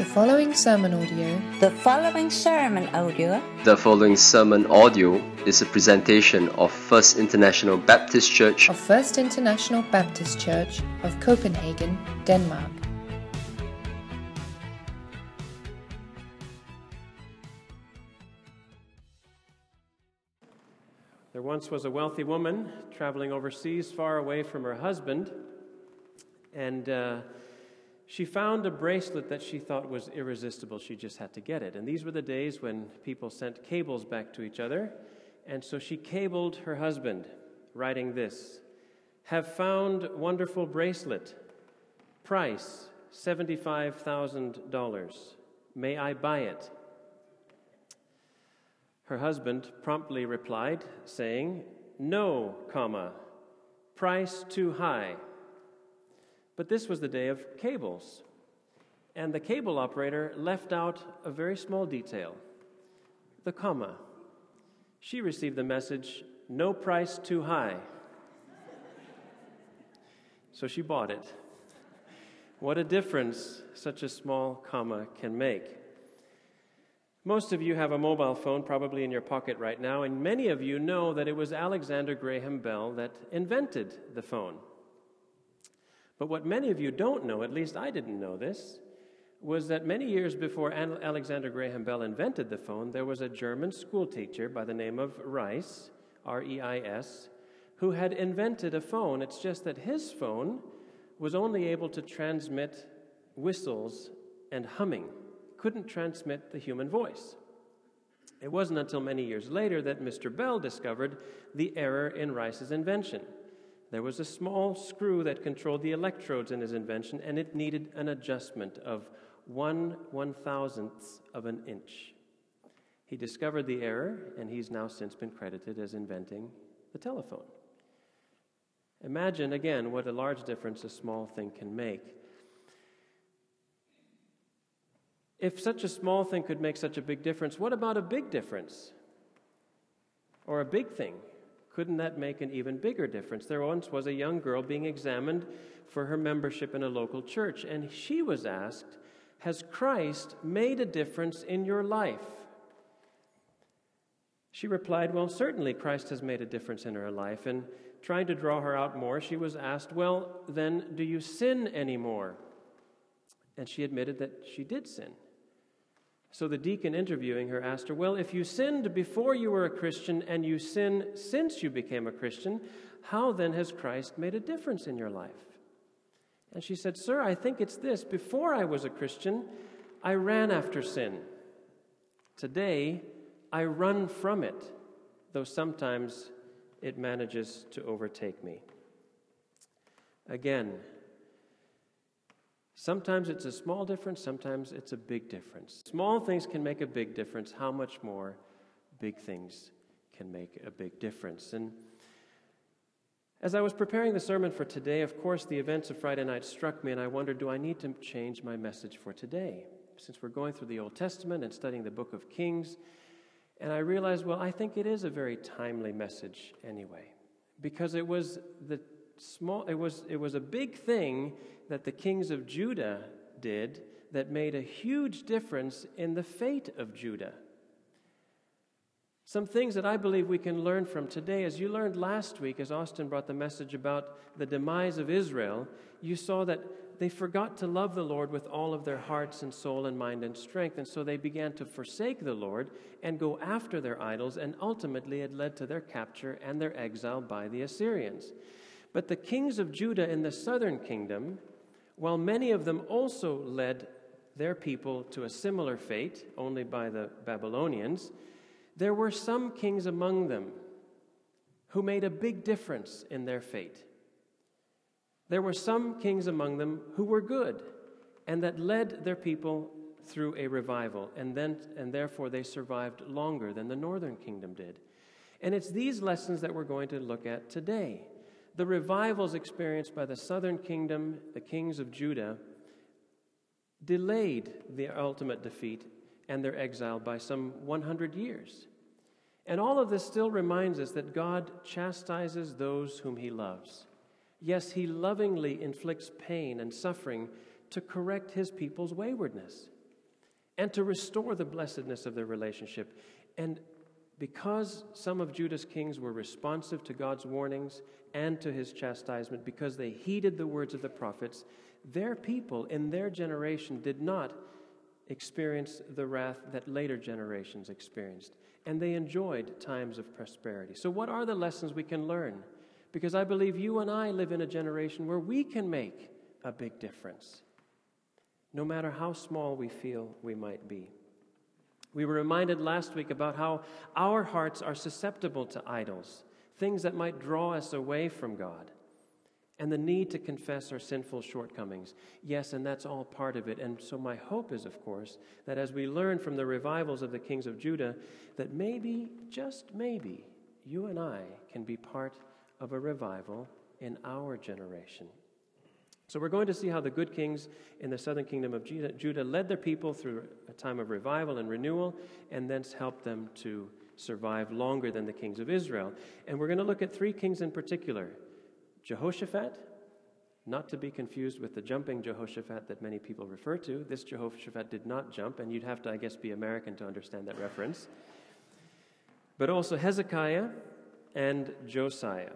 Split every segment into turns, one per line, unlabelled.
The following sermon audio
The following sermon audio
The following sermon audio is a presentation of First International Baptist Church.
of First International Baptist Church of Copenhagen, Denmark.
There once was a wealthy woman traveling overseas far away from her husband, and uh, she found a bracelet that she thought was irresistible. She just had to get it. And these were the days when people sent cables back to each other, and so she cabled her husband, writing this Have found wonderful bracelet, price $75,000. May I buy it? Her husband promptly replied, saying, No, comma, price too high. But this was the day of cables, and the cable operator left out a very small detail the comma. She received the message, No price too high. So she bought it. What a difference such a small comma can make. Most of you have a mobile phone probably in your pocket right now, and many of you know that it was Alexander Graham Bell that invented the phone. But what many of you don't know, at least I didn't know this, was that many years before Alexander Graham Bell invented the phone, there was a German schoolteacher by the name of Reis, R E I S, who had invented a phone. It's just that his phone was only able to transmit whistles and humming, couldn't transmit the human voice. It wasn't until many years later that Mr. Bell discovered the error in Reis's invention. There was a small screw that controlled the electrodes in his invention, and it needed an adjustment of one one thousandth of an inch. He discovered the error, and he's now since been credited as inventing the telephone. Imagine again what a large difference a small thing can make. If such a small thing could make such a big difference, what about a big difference? Or a big thing? Couldn't that make an even bigger difference? There once was a young girl being examined for her membership in a local church, and she was asked, Has Christ made a difference in your life? She replied, Well, certainly Christ has made a difference in her life. And trying to draw her out more, she was asked, Well, then, do you sin anymore? And she admitted that she did sin. So the deacon interviewing her asked her, Well, if you sinned before you were a Christian and you sin since you became a Christian, how then has Christ made a difference in your life? And she said, Sir, I think it's this. Before I was a Christian, I ran after sin. Today, I run from it, though sometimes it manages to overtake me. Again, sometimes it's a small difference, sometimes it's a big difference. Small things can make a big difference. How much more big things can make a big difference? And as I was preparing the sermon for today, of course, the events of Friday night struck me, and I wondered do I need to change my message for today? Since we're going through the Old Testament and studying the book of Kings, and I realized, well, I think it is a very timely message anyway, because it was the small, it was, it was a big thing that the kings of Judah did that made a huge difference in the fate of Judah. Some things that I believe we can learn from today, as you learned last week, as Austin brought the message about the demise of Israel, you saw that they forgot to love the Lord with all of their hearts and soul and mind and strength. And so they began to forsake the Lord and go after their idols, and ultimately it led to their capture and their exile by the Assyrians. But the kings of Judah in the southern kingdom, while many of them also led their people to a similar fate, only by the Babylonians, there were some kings among them who made a big difference in their fate. There were some kings among them who were good and that led their people through a revival, and, then, and therefore they survived longer than the northern kingdom did. And it's these lessons that we're going to look at today. The revivals experienced by the southern kingdom, the kings of Judah, delayed the ultimate defeat and their exile by some 100 years. And all of this still reminds us that God chastises those whom he loves. Yes, he lovingly inflicts pain and suffering to correct his people's waywardness. and to restore the blessedness of their relationship. And because some of Judah's kings were responsive to God's warnings and to his chastisement, because they heeded the words of the prophets, their people in their generation did not experience the wrath that later generations experienced. And they enjoyed times of prosperity. So, what are the lessons we can learn? Because I believe you and I live in a generation where we can make a big difference, no matter how small we feel we might be. We were reminded last week about how our hearts are susceptible to idols, things that might draw us away from God, and the need to confess our sinful shortcomings. Yes, and that's all part of it. And so, my hope is, of course, that as we learn from the revivals of the kings of Judah, that maybe, just maybe, you and I can be part of a revival in our generation. So, we're going to see how the good kings in the southern kingdom of Judah led their people through a time of revival and renewal, and thence helped them to survive longer than the kings of Israel. And we're going to look at three kings in particular Jehoshaphat, not to be confused with the jumping Jehoshaphat that many people refer to. This Jehoshaphat did not jump, and you'd have to, I guess, be American to understand that reference. But also Hezekiah and Josiah.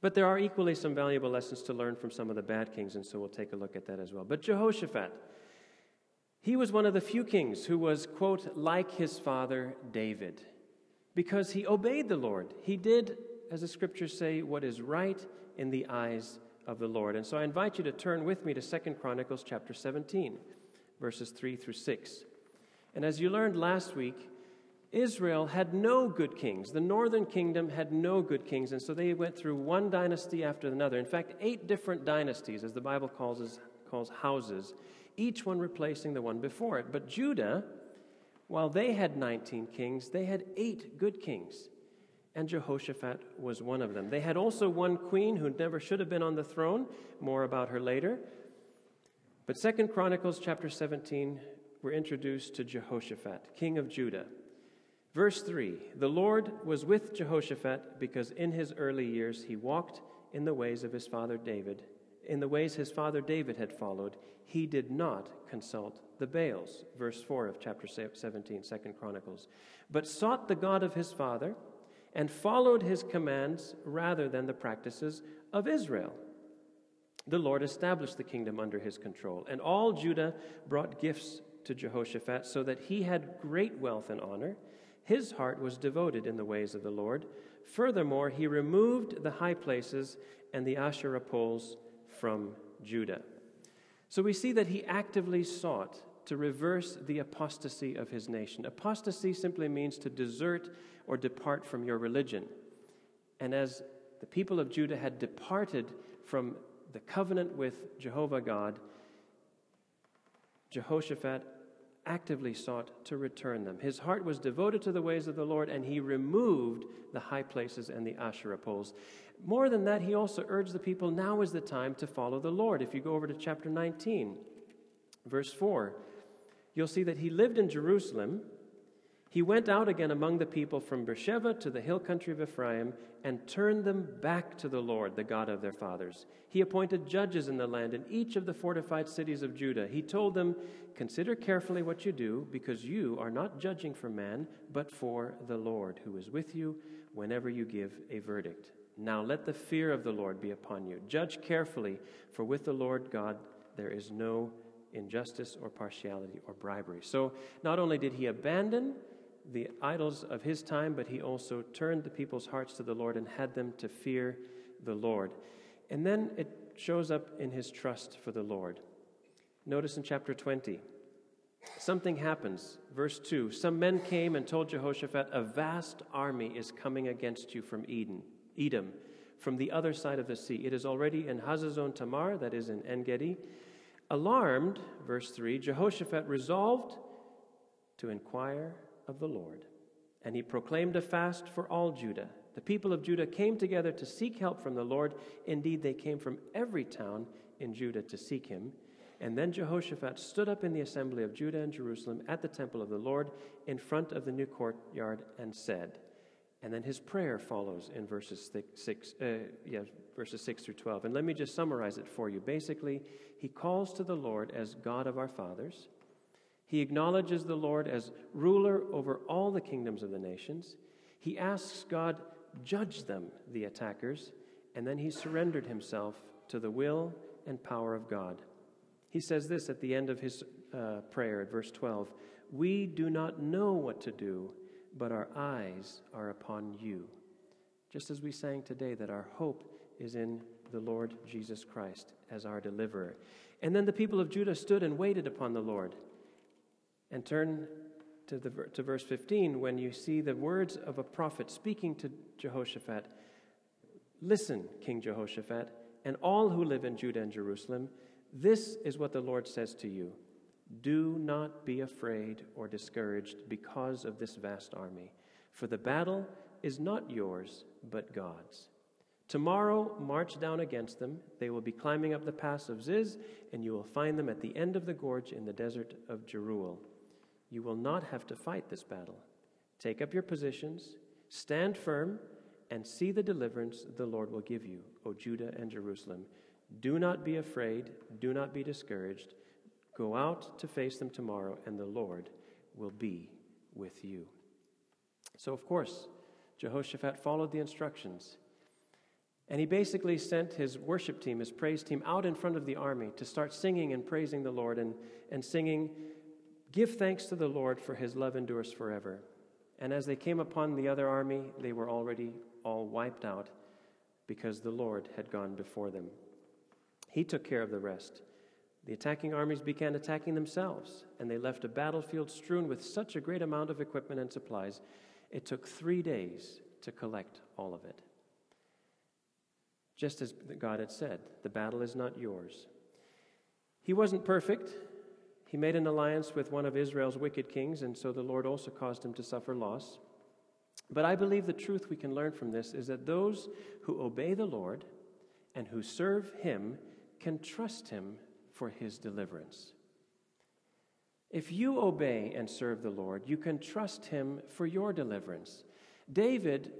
But there are equally some valuable lessons to learn from some of the bad kings, and so we'll take a look at that as well. But Jehoshaphat, he was one of the few kings who was, quote, like his father David, because he obeyed the Lord. He did, as the scriptures say, what is right in the eyes of the Lord. And so I invite you to turn with me to Second Chronicles chapter 17, verses 3 through 6. And as you learned last week, Israel had no good kings. The northern kingdom had no good kings, and so they went through one dynasty after another. In fact, eight different dynasties, as the Bible calls, calls houses, each one replacing the one before it. But Judah, while they had 19 kings, they had eight good kings, and Jehoshaphat was one of them. They had also one queen who never should have been on the throne, more about her later. But Second Chronicles chapter 17, we're introduced to Jehoshaphat, king of Judah. Verse 3 The Lord was with Jehoshaphat because in his early years he walked in the ways of his father David. In the ways his father David had followed, he did not consult the Baals. Verse 4 of chapter 17, 2 Chronicles. But sought the God of his father and followed his commands rather than the practices of Israel. The Lord established the kingdom under his control, and all Judah brought gifts to Jehoshaphat so that he had great wealth and honor. His heart was devoted in the ways of the Lord. Furthermore, he removed the high places and the Asherah poles from Judah. So we see that he actively sought to reverse the apostasy of his nation. Apostasy simply means to desert or depart from your religion. And as the people of Judah had departed from the covenant with Jehovah God, Jehoshaphat actively sought to return them. His heart was devoted to the ways of the Lord, and he removed the high places and the Asherah poles. More than that, he also urged the people now is the time to follow the Lord. If you go over to chapter 19, verse 4, you'll see that he lived in Jerusalem he went out again among the people from Beersheba to the hill country of Ephraim and turned them back to the Lord, the God of their fathers. He appointed judges in the land in each of the fortified cities of Judah. He told them, Consider carefully what you do, because you are not judging for man, but for the Lord, who is with you whenever you give a verdict. Now let the fear of the Lord be upon you. Judge carefully, for with the Lord God there is no injustice or partiality or bribery. So not only did he abandon the idols of his time, but he also turned the people's hearts to the Lord and had them to fear the Lord. And then it shows up in his trust for the Lord. Notice in chapter 20, something happens. Verse 2 Some men came and told Jehoshaphat, A vast army is coming against you from Eden, Edom, from the other side of the sea. It is already in Hazazon Tamar, that is in En Gedi. Alarmed, verse 3, Jehoshaphat resolved to inquire of the Lord. And he proclaimed a fast for all Judah. The people of Judah came together to seek help from the Lord. Indeed, they came from every town in Judah to seek him. And then Jehoshaphat stood up in the assembly of Judah and Jerusalem at the temple of the Lord in front of the new courtyard and said, and then his prayer follows in verses six, six uh, yeah, verses 6 through 12. And let me just summarize it for you. Basically, he calls to the Lord as God of our fathers. He acknowledges the Lord as ruler over all the kingdoms of the nations. He asks God, judge them, the attackers, and then he surrendered himself to the will and power of God. He says this at the end of his uh, prayer at verse 12 We do not know what to do, but our eyes are upon you. Just as we sang today, that our hope is in the Lord Jesus Christ as our deliverer. And then the people of Judah stood and waited upon the Lord. And turn to, the, to verse 15 when you see the words of a prophet speaking to Jehoshaphat Listen, King Jehoshaphat, and all who live in Judah and Jerusalem, this is what the Lord says to you Do not be afraid or discouraged because of this vast army, for the battle is not yours, but God's. Tomorrow, march down against them. They will be climbing up the pass of Ziz, and you will find them at the end of the gorge in the desert of Jeruel. You will not have to fight this battle. Take up your positions, stand firm, and see the deliverance the Lord will give you, O Judah and Jerusalem. Do not be afraid, do not be discouraged. Go out to face them tomorrow, and the Lord will be with you. So, of course, Jehoshaphat followed the instructions. And he basically sent his worship team, his praise team, out in front of the army to start singing and praising the Lord and, and singing Give thanks to the Lord, for his love endures forever. And as they came upon the other army, they were already all wiped out because the Lord had gone before them. He took care of the rest. The attacking armies began attacking themselves, and they left a battlefield strewn with such a great amount of equipment and supplies, it took three days to collect all of it. Just as God had said, the battle is not yours. He wasn't perfect, he made an alliance with one of Israel's wicked kings, and so the Lord also caused him to suffer loss. But I believe the truth we can learn from this is that those who obey the Lord and who serve him can trust him for his deliverance. If you obey and serve the Lord, you can trust him for your deliverance. David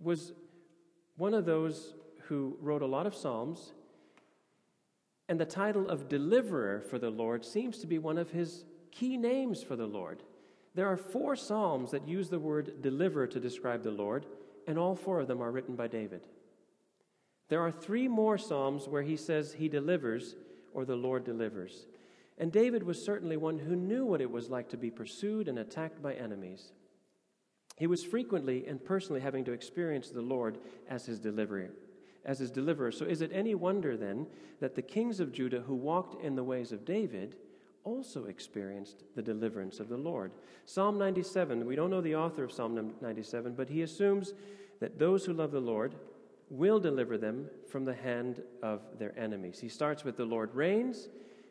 was one of those who wrote a lot of Psalms and the title of deliverer for the Lord seems to be one of his key names for the Lord. There are four Psalms that use the word deliver to describe the Lord, and all four of them are written by David. There are three more Psalms where he says he delivers or the Lord delivers. And David was certainly one who knew what it was like to be pursued and attacked by enemies. He was frequently and personally having to experience the Lord as his deliverer as his deliverer. So is it any wonder then that the kings of Judah who walked in the ways of David also experienced the deliverance of the Lord? Psalm 97, we don't know the author of Psalm 97, but he assumes that those who love the Lord will deliver them from the hand of their enemies. He starts with the Lord reigns,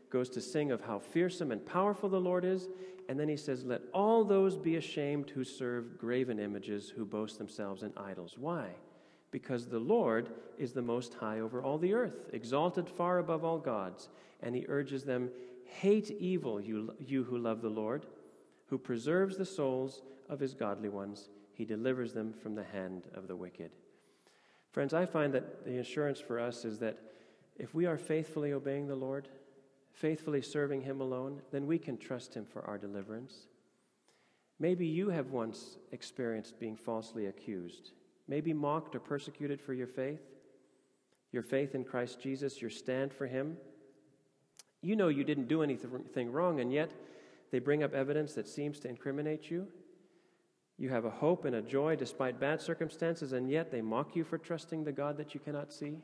goes to sing of how fearsome and powerful the Lord is, and then he says, Let all those be ashamed who serve graven images, who boast themselves in idols. Why? Because the Lord is the most high over all the earth, exalted far above all gods. And he urges them, Hate evil, you, you who love the Lord, who preserves the souls of his godly ones. He delivers them from the hand of the wicked. Friends, I find that the assurance for us is that if we are faithfully obeying the Lord, faithfully serving him alone, then we can trust him for our deliverance. Maybe you have once experienced being falsely accused maybe mocked or persecuted for your faith, your faith in Christ Jesus, your stand for Him. You know you didn't do anything wrong, and yet they bring up evidence that seems to incriminate you. You have a hope and a joy despite bad circumstances, and yet they mock you for trusting the God that you cannot see.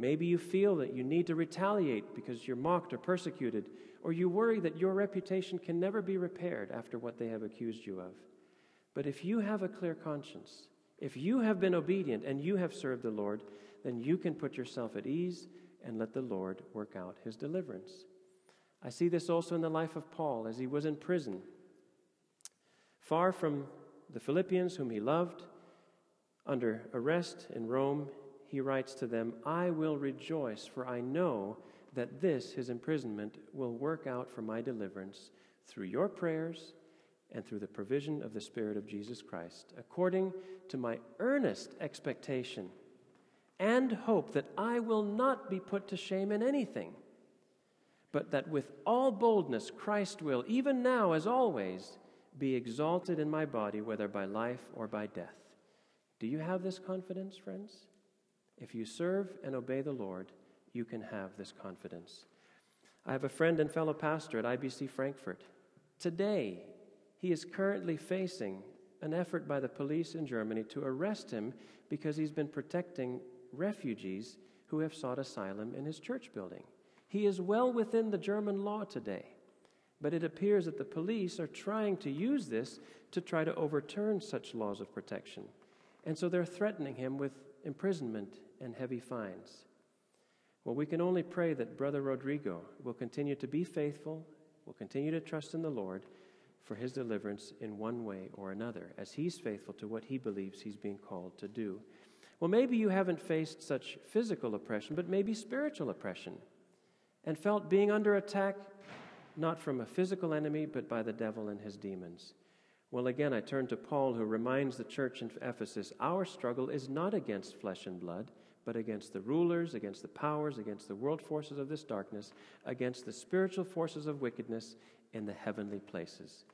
Maybe you feel that you need to retaliate because you're mocked or persecuted, or you worry that your reputation can never be repaired after what they have accused you of. But if you have a clear conscience, if you have been obedient and you have served the Lord, then you can put yourself at ease and let the Lord work out his deliverance. I see this also in the life of Paul as he was in prison. Far from the Philippians, whom he loved, under arrest in Rome, he writes to them, I will rejoice, for I know that this, his imprisonment, will work out for my deliverance through your prayers and through the provision of the Spirit of Jesus Christ, according to my earnest expectation and hope that I will not be put to shame in anything, but that with all boldness Christ will, even now as always, be exalted in my body, whether by life or by death. Do you have this confidence, friends? If you serve and obey the Lord, you can have this confidence. I have a friend and fellow pastor at IBC Frankfurt. Today, he is currently facing an effort by the police in Germany to arrest him because he's been protecting refugees who have sought asylum in his church building. He is well within the German law today, but it appears that the police are trying to use this to try to overturn such laws of protection. And so they're threatening him with imprisonment and heavy fines. Well, we can only pray that Brother Rodrigo will continue to be faithful, will continue to trust in the Lord for his deliverance in one way or another, as he's faithful to what he believes he's being called to do. Well, maybe you haven't faced such physical oppression, but maybe spiritual oppression, and felt being under attack not from a physical enemy, but by the devil and his demons. Well, again, I turn to Paul, who reminds the church in Ephesus our struggle is not against flesh and blood, but against the rulers, against the powers, against the world forces of this darkness, against the spiritual forces of wickedness in the heavenly places.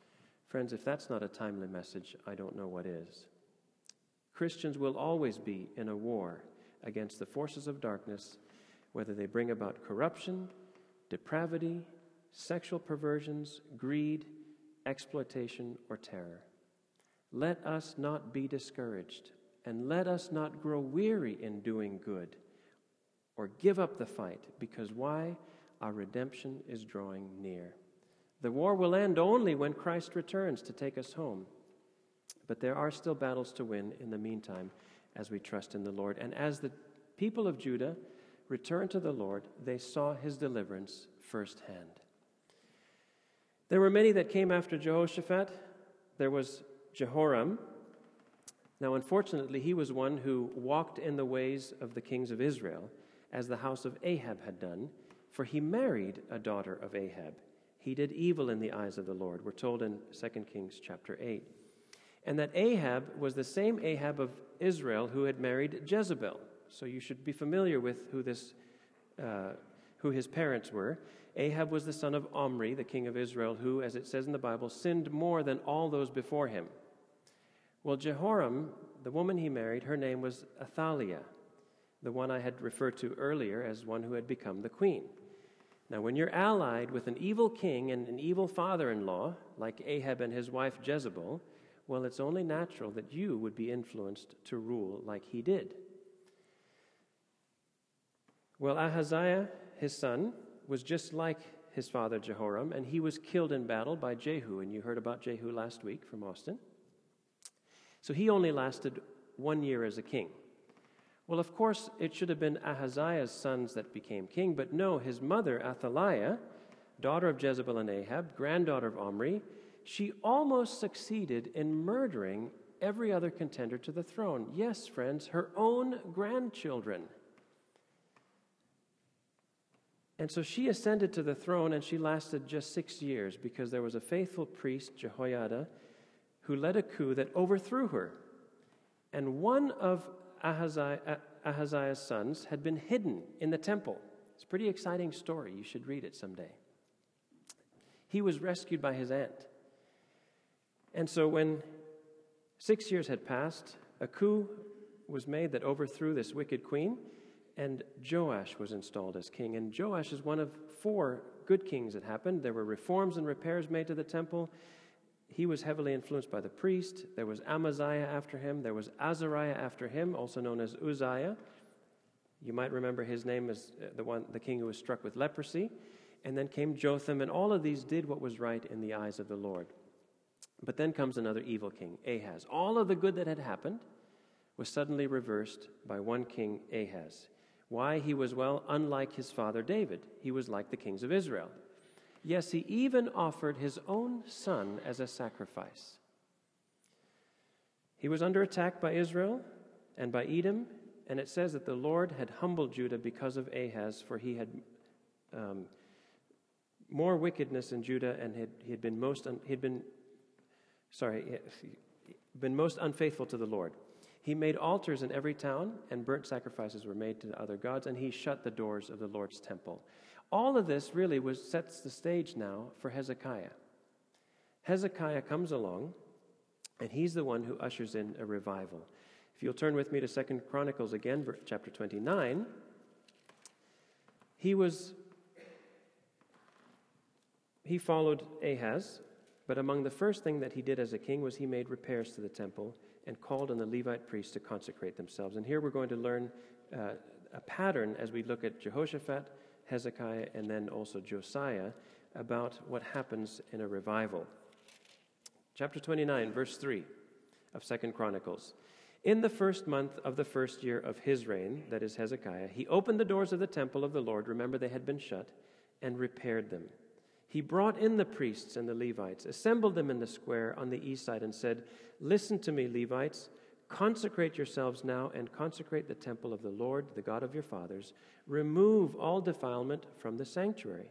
Friends, if that's not a timely message, I don't know what is. Christians will always be in a war against the forces of darkness, whether they bring about corruption, depravity, sexual perversions, greed, exploitation, or terror. Let us not be discouraged, and let us not grow weary in doing good or give up the fight, because why? Our redemption is drawing near. The war will end only when Christ returns to take us home. But there are still battles to win in the meantime as we trust in the Lord. And as the people of Judah returned to the Lord, they saw his deliverance firsthand. There were many that came after Jehoshaphat. There was Jehoram. Now, unfortunately, he was one who walked in the ways of the kings of Israel, as the house of Ahab had done, for he married a daughter of Ahab. He did evil in the eyes of the Lord. We're told in 2 Kings chapter 8 and that Ahab was the same Ahab of Israel who had married Jezebel. So you should be familiar with who this, uh, who his parents were. Ahab was the son of Omri, the king of Israel, who, as it says in the Bible, sinned more than all those before him. Well, Jehoram, the woman he married, her name was Athaliah, the one I had referred to earlier as one who had become the queen. Now, when you're allied with an evil king and an evil father in law, like Ahab and his wife Jezebel, well, it's only natural that you would be influenced to rule like he did. Well, Ahaziah, his son, was just like his father Jehoram, and he was killed in battle by Jehu. And you heard about Jehu last week from Austin. So he only lasted one year as a king. Well, of course, it should have been Ahaziah's sons that became king, but no, his mother, Athaliah, daughter of Jezebel and Ahab, granddaughter of Omri, she almost succeeded in murdering every other contender to the throne. Yes, friends, her own grandchildren. And so she ascended to the throne, and she lasted just six years because there was a faithful priest, Jehoiada, who led a coup that overthrew her. And one of Ahaziah, Ahaziah's sons had been hidden in the temple. It's a pretty exciting story. You should read it someday. He was rescued by his aunt. And so when six years had passed, a coup was made that overthrew this wicked queen, and Joash was installed as king. And Joash is one of four good kings that happened. There were reforms and repairs made to the temple. He was heavily influenced by the priest. There was Amaziah after him. There was Azariah after him, also known as Uzziah. You might remember his name as uh, the one, the king who was struck with leprosy. And then came Jotham, and all of these did what was right in the eyes of the Lord. But then comes another evil king, Ahaz. All of the good that had happened was suddenly reversed by one king, Ahaz. Why? He was, well, unlike his father David. He was like the kings of Israel. Yes, he even offered his own son as a sacrifice. He was under attack by Israel and by Edom, and it says that the Lord had humbled Judah because of Ahaz, for he had um, more wickedness in Judah, and had, he had been most un, he had been sorry, been most unfaithful to the Lord. He made altars in every town, and burnt sacrifices were made to other gods, and he shut the doors of the Lord's temple. All of this really was, sets the stage now for Hezekiah. Hezekiah comes along, and he's the one who ushers in a revival. If you'll turn with me to Second Chronicles again, chapter 29, he was he followed Ahaz, but among the first thing that he did as a king was he made repairs to the temple and called on the Levite priests to consecrate themselves. And here we're going to learn uh, a pattern as we look at Jehoshaphat, Hezekiah, and then also Josiah about what happens in a revival. Chapter 29, verse 3 of Second Chronicles. In the first month of the first year of his reign, that is Hezekiah, he opened the doors of the temple of the Lord, remember they had been shut, and repaired them. He brought in the priests and the Levites, assembled them in the square on the east side, and said, Listen to me, Levites. Consecrate yourselves now and consecrate the temple of the Lord, the God of your fathers. Remove all defilement from the sanctuary.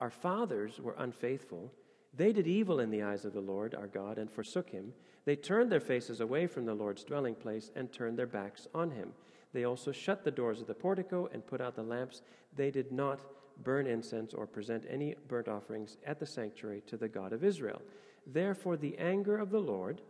Our fathers were unfaithful. They did evil in the eyes of the Lord our God and forsook him. They turned their faces away from the Lord's dwelling place and turned their backs on him. They also shut the doors of the portico and put out the lamps. They did not burn incense or present any burnt offerings at the sanctuary to the God of Israel. Therefore, the anger of the Lord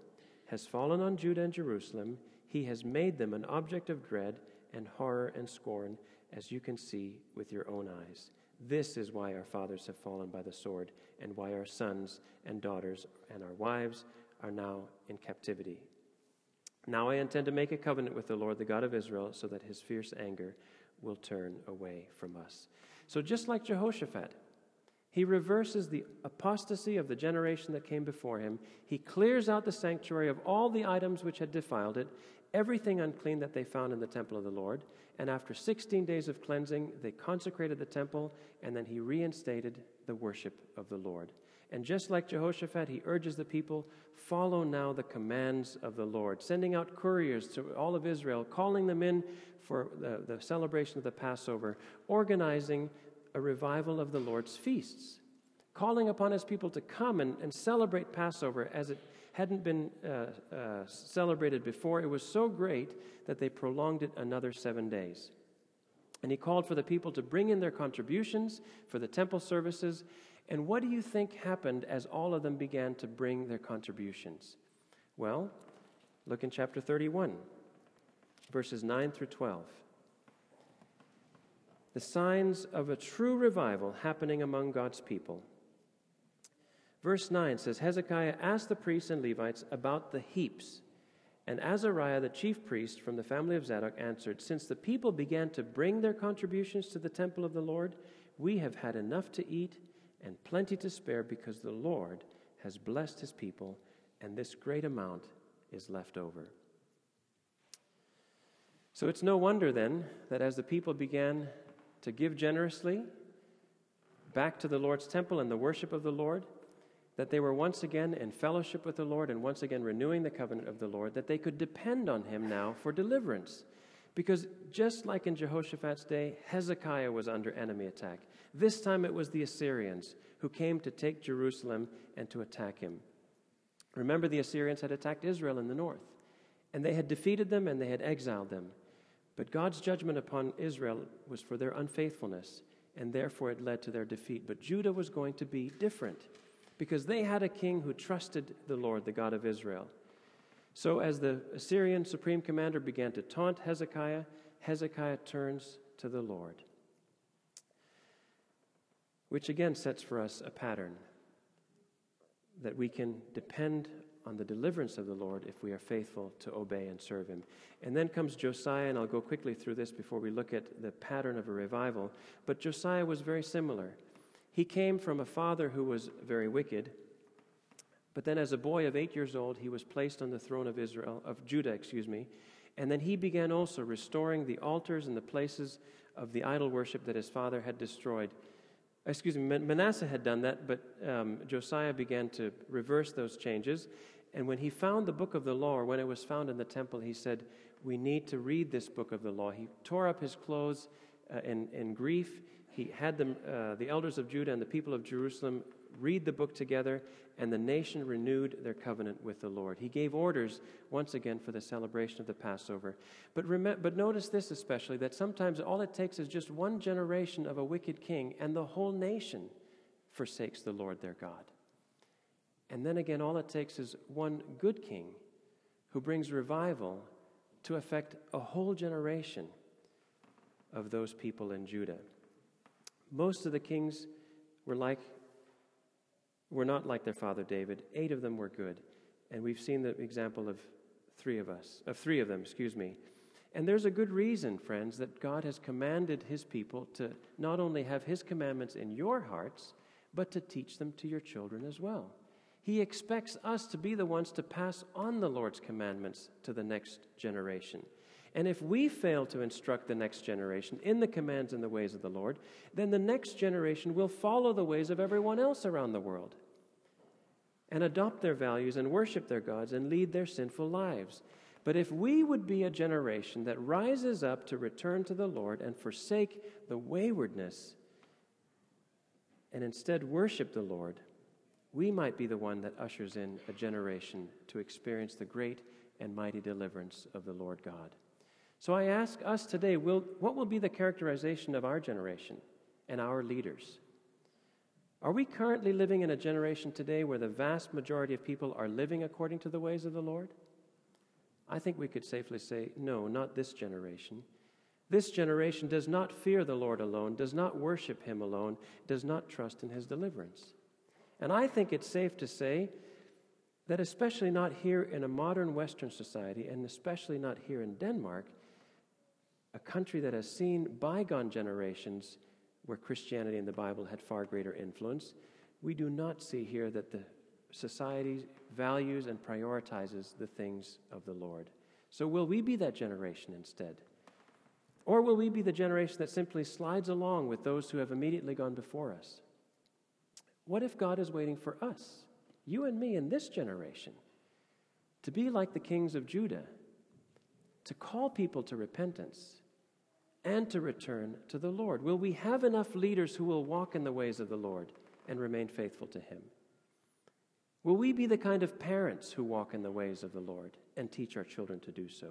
has fallen on Judah and Jerusalem. He has made them an object of dread and horror and scorn, as you can see with your own eyes. This is why our fathers have fallen by the sword, and why our sons and daughters and our wives are now in captivity. Now I intend to make a covenant with the Lord, the God of Israel, so that his fierce anger will turn away from us. So, just like Jehoshaphat, he reverses the apostasy of the generation that came before him. He clears out the sanctuary of all the items which had defiled it, everything unclean that they found in the temple of the Lord. And after 16 days of cleansing, they consecrated the temple, and then he reinstated the worship of the Lord. And just like Jehoshaphat, he urges the people follow now the commands of the Lord, sending out couriers to all of Israel, calling them in for the, the celebration of the Passover, organizing a revival of the Lord's feasts, calling upon his people to come and, and celebrate Passover as it hadn't been uh, uh, celebrated before. It was so great that they prolonged it another seven days. And he called for the people to bring in their contributions for the temple services. And what do you think happened as all of them began to bring their contributions? Well, look in chapter 31 verses 9 through 12. The signs of a true revival happening among God's people. Verse 9 says Hezekiah asked the priests and Levites about the heaps. And Azariah, the chief priest from the family of Zadok, answered, Since the people began to bring their contributions to the temple of the Lord, we have had enough to eat and plenty to spare because the Lord has blessed his people, and this great amount is left over. So it's no wonder then that as the people began to give generously back to the Lord's temple and the worship of the Lord, that they were once again in fellowship with the Lord and once again renewing the covenant of the Lord, that they could depend on Him now for deliverance. Because just like in Jehoshaphat's day, Hezekiah was under enemy attack. This time it was the Assyrians who came to take Jerusalem and to attack him. Remember, the Assyrians had attacked Israel in the north, and they had defeated them and they had exiled them. But God's judgment upon Israel was for their unfaithfulness, and therefore it led to their defeat. But Judah was going to be different because they had a king who trusted the Lord, the God of Israel. So, as the Assyrian supreme commander began to taunt Hezekiah, Hezekiah turns to the Lord, which again sets for us a pattern that we can depend on the deliverance of the Lord if we are faithful to obey and serve Him. And then comes Josiah, and I'll go quickly through this before we look at the pattern of a revival. But Josiah was very similar. He came from a father who was very wicked. But then, as a boy of eight years old, he was placed on the throne of Israel, of Judah, excuse me. And then he began also restoring the altars and the places of the idol worship that his father had destroyed. Excuse me, Manasseh had done that, but um, Josiah began to reverse those changes. And when he found the book of the law, or when it was found in the temple, he said, We need to read this book of the law. He tore up his clothes uh, in, in grief. he had them, uh, the elders of Judah and the people of Jerusalem read the book together, and the nation renewed their covenant with the Lord. He gave orders once again for the celebration of the Passover. But, but notice this especially that sometimes all it takes is just one generation of a wicked king, and the whole nation forsakes the Lord their God. And then again, all it takes is one good king who brings revival to affect a whole generation of those people in Judah. Most of the kings were like were not like their father David. Eight of them were good. And we've seen the example of three of us, of three of them, excuse me. And there's a good reason, friends, that God has commanded his people to not only have his commandments in your hearts, but to teach them to your children as well. He expects us to be the ones to pass on the Lord's commandments to the next generation. And if we fail to instruct the next generation in the commands and the ways of the Lord, then the next generation will follow the ways of everyone else around the world and adopt their values and worship their gods and lead their sinful lives. But if we would be a generation that rises up to return to the Lord and forsake the waywardness and instead worship the Lord, we might be the one that ushers in a generation to experience the great and mighty deliverance of the Lord God. So I ask us today will, what will be the characterization of our generation and our leaders? Are we currently living in a generation today where the vast majority of people are living according to the ways of the Lord? I think we could safely say, no, not this generation. This generation does not fear the Lord alone, does not worship Him alone, does not trust in His deliverance. And I think it's safe to say that, especially not here in a modern Western society, and especially not here in Denmark, a country that has seen bygone generations where Christianity and the Bible had far greater influence, we do not see here that the society values and prioritizes the things of the Lord. So, will we be that generation instead? Or will we be the generation that simply slides along with those who have immediately gone before us? What if God is waiting for us, you and me in this generation, to be like the kings of Judah, to call people to repentance, and to return to the Lord? Will we have enough leaders who will walk in the ways of the Lord and remain faithful to Him? Will we be the kind of parents who walk in the ways of the Lord and teach our children to do so,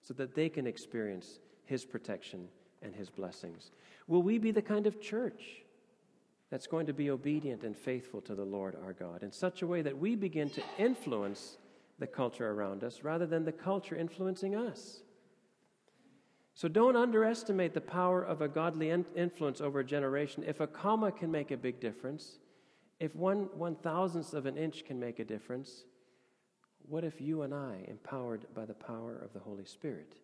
so that they can experience His protection and His blessings? Will we be the kind of church that's going to be obedient and faithful to the Lord our God in such a way that we begin to influence the culture around us rather than the culture influencing us? So don't underestimate the power of a godly influence over a generation. If a comma can make a big difference, if one one thousandth of an inch can make a difference, what if you and I, empowered by the power of the Holy Spirit,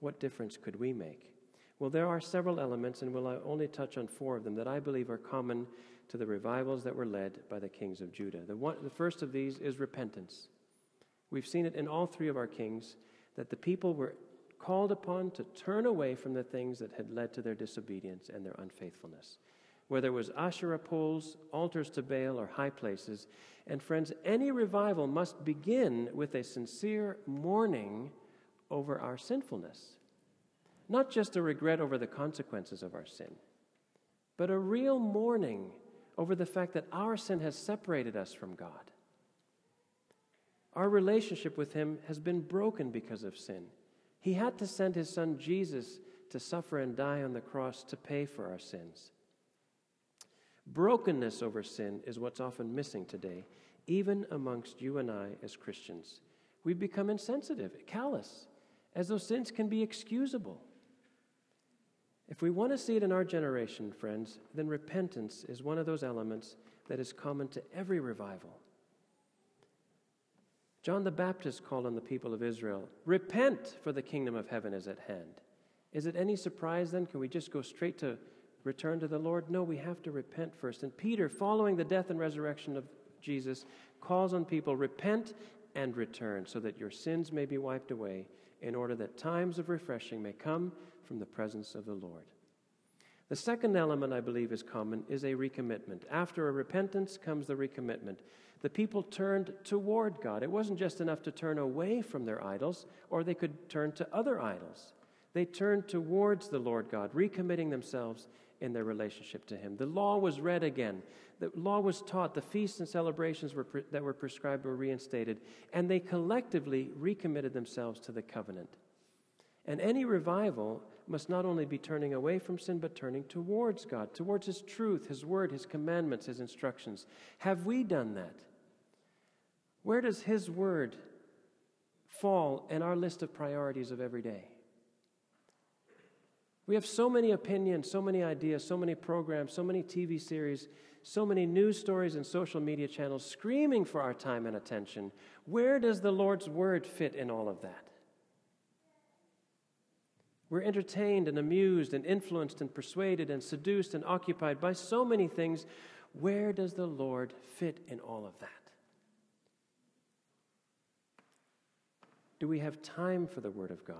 what difference could we make? Well, there are several elements, and we'll uh, only touch on four of them that I believe are common to the revivals that were led by the kings of Judah. The, one, the first of these is repentance. We've seen it in all three of our kings that the people were called upon to turn away from the things that had led to their disobedience and their unfaithfulness. Whether it was Asherah poles, altars to Baal, or high places. And friends, any revival must begin with a sincere mourning over our sinfulness. Not just a regret over the consequences of our sin, but a real mourning over the fact that our sin has separated us from God. Our relationship with Him has been broken because of sin. He had to send his son Jesus to suffer and die on the cross to pay for our sins. Brokenness over sin is what's often missing today, even amongst you and I as Christians. We've become insensitive, callous, as though sins can be excusable. If we want to see it in our generation, friends, then repentance is one of those elements that is common to every revival. John the Baptist called on the people of Israel, Repent, for the kingdom of heaven is at hand. Is it any surprise then? Can we just go straight to return to the Lord? No, we have to repent first. And Peter, following the death and resurrection of Jesus, calls on people, Repent and return, so that your sins may be wiped away, in order that times of refreshing may come from the presence of the Lord. The second element I believe is common is a recommitment. After a repentance comes the recommitment the people turned toward God. It wasn't just enough to turn away from their idols, or they could turn to other idols. They turned towards the Lord God, recommitting themselves in their relationship to Him. The law was read again. The law was taught. The feasts and celebrations were pre- that were prescribed were reinstated. And they collectively recommitted themselves to the covenant. And any revival must not only be turning away from sin, but turning towards God, towards His truth, His word, His commandments, His instructions. Have we done that? Where does His word fall in our list of priorities of every day? We have so many opinions, so many ideas, so many programs, so many TV series, so many news stories and social media channels screaming for our time and attention. Where does the Lord's Word fit in all of that? We're entertained and amused and influenced and persuaded and seduced and occupied by so many things. Where does the Lord fit in all of that? Do we have time for the Word of God?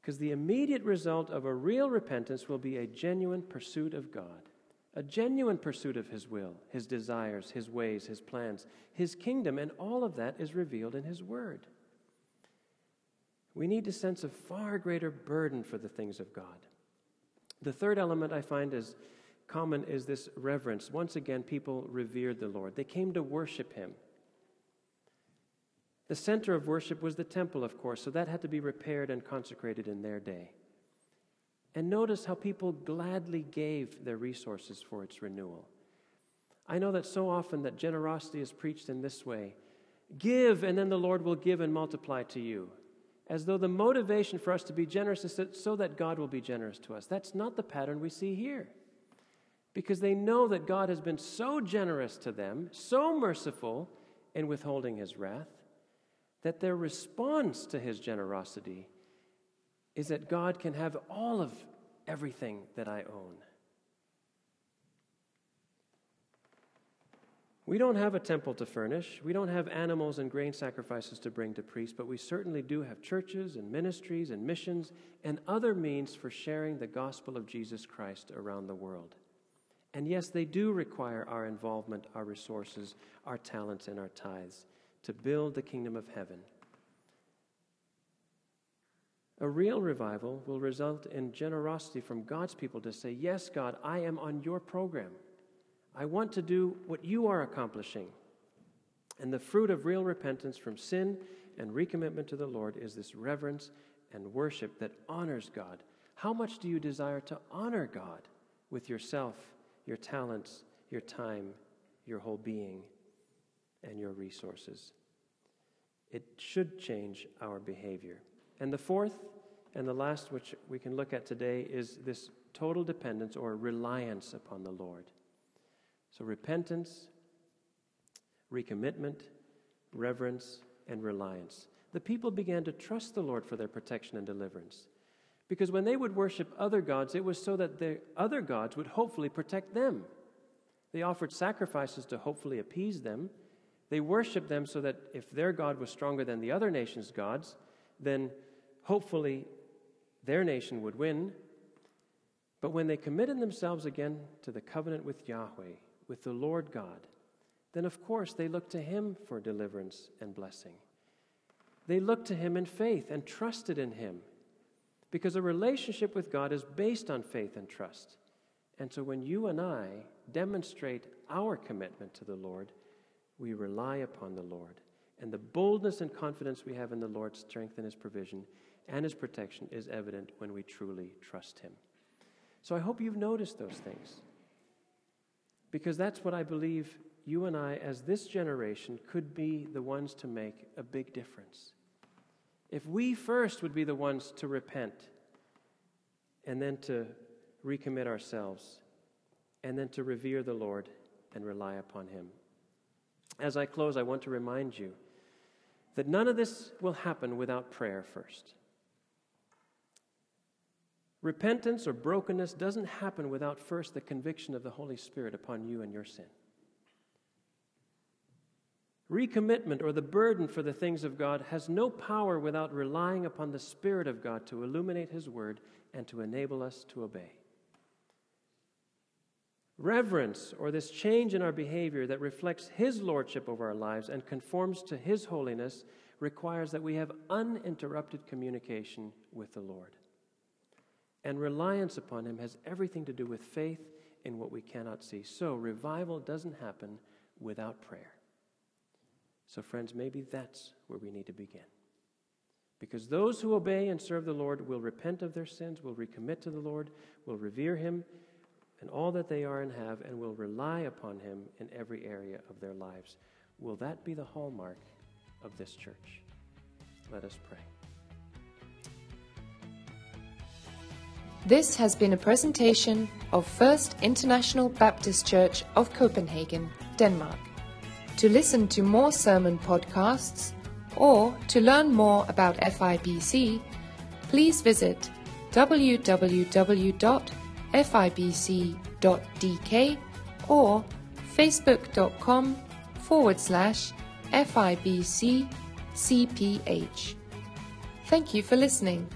Because the immediate result of a real repentance will be a genuine pursuit of God, a genuine pursuit of His will, His desires, His ways, His plans, His kingdom, and all of that is revealed in His Word. We need to sense a far greater burden for the things of God. The third element I find is common is this reverence. Once again, people revered the Lord, they came to worship Him. The center of worship was the temple, of course, so that had to be repaired and consecrated in their day. And notice how people gladly gave their resources for its renewal. I know that so often that generosity is preached in this way give, and then the Lord will give and multiply to you. As though the motivation for us to be generous is so that God will be generous to us. That's not the pattern we see here. Because they know that God has been so generous to them, so merciful in withholding his wrath, that their response to his generosity is that God can have all of everything that I own. We don't have a temple to furnish. We don't have animals and grain sacrifices to bring to priests, but we certainly do have churches and ministries and missions and other means for sharing the gospel of Jesus Christ around the world. And yes, they do require our involvement, our resources, our talents, and our tithes to build the kingdom of heaven. A real revival will result in generosity from God's people to say, Yes, God, I am on your program. I want to do what you are accomplishing. And the fruit of real repentance from sin and recommitment to the Lord is this reverence and worship that honors God. How much do you desire to honor God with yourself, your talents, your time, your whole being? and your resources. It should change our behavior. And the fourth and the last, which we can look at today, is this total dependence or reliance upon the Lord. So, repentance, recommitment, reverence, and reliance. The people began to trust the Lord for their protection and deliverance. Because when they would worship other gods, it was so that the other gods would hopefully protect them. They offered sacrifices to hopefully appease them, they worshiped them so that if their God was stronger than the other nations' gods, then hopefully their nation would win. But when they committed themselves again to the covenant with Yahweh, with the Lord God, then of course they looked to Him for deliverance and blessing. They looked to Him in faith and trusted in Him because a relationship with God is based on faith and trust. And so when you and I demonstrate our commitment to the Lord, we rely upon the Lord. And the boldness and confidence we have in the Lord's strength and His provision and His protection is evident when we truly trust Him. So I hope you've noticed those things. Because that's what I believe you and I, as this generation, could be the ones to make a big difference. If we first would be the ones to repent and then to recommit ourselves and then to revere the Lord and rely upon Him. As I close, I want to remind you that none of this will happen without prayer first. Repentance or brokenness doesn't happen without first the conviction of the Holy Spirit upon you and your sin. Recommitment or the burden for the things of God has no power without relying upon the Spirit of God to illuminate His Word and to enable us to obey. Reverence, or this change in our behavior that reflects His lordship over our lives and conforms to His holiness, requires that we have uninterrupted communication with the Lord. And reliance upon Him has everything to do with faith in what we cannot see. So, revival doesn't happen without prayer. So, friends, maybe that's where we need to begin. Because those who obey and serve the Lord will repent of their sins, will recommit to the Lord, will revere Him and all that they are and have, and will rely upon Him in every area of their lives. Will that be the hallmark of this church? Let us pray.
This has been a presentation of First International Baptist Church of Copenhagen, Denmark. To listen to more sermon podcasts or to learn more about FIBC, please visit www.fibc.dk or facebook.com forward slash FIBC CPH. Thank you for listening.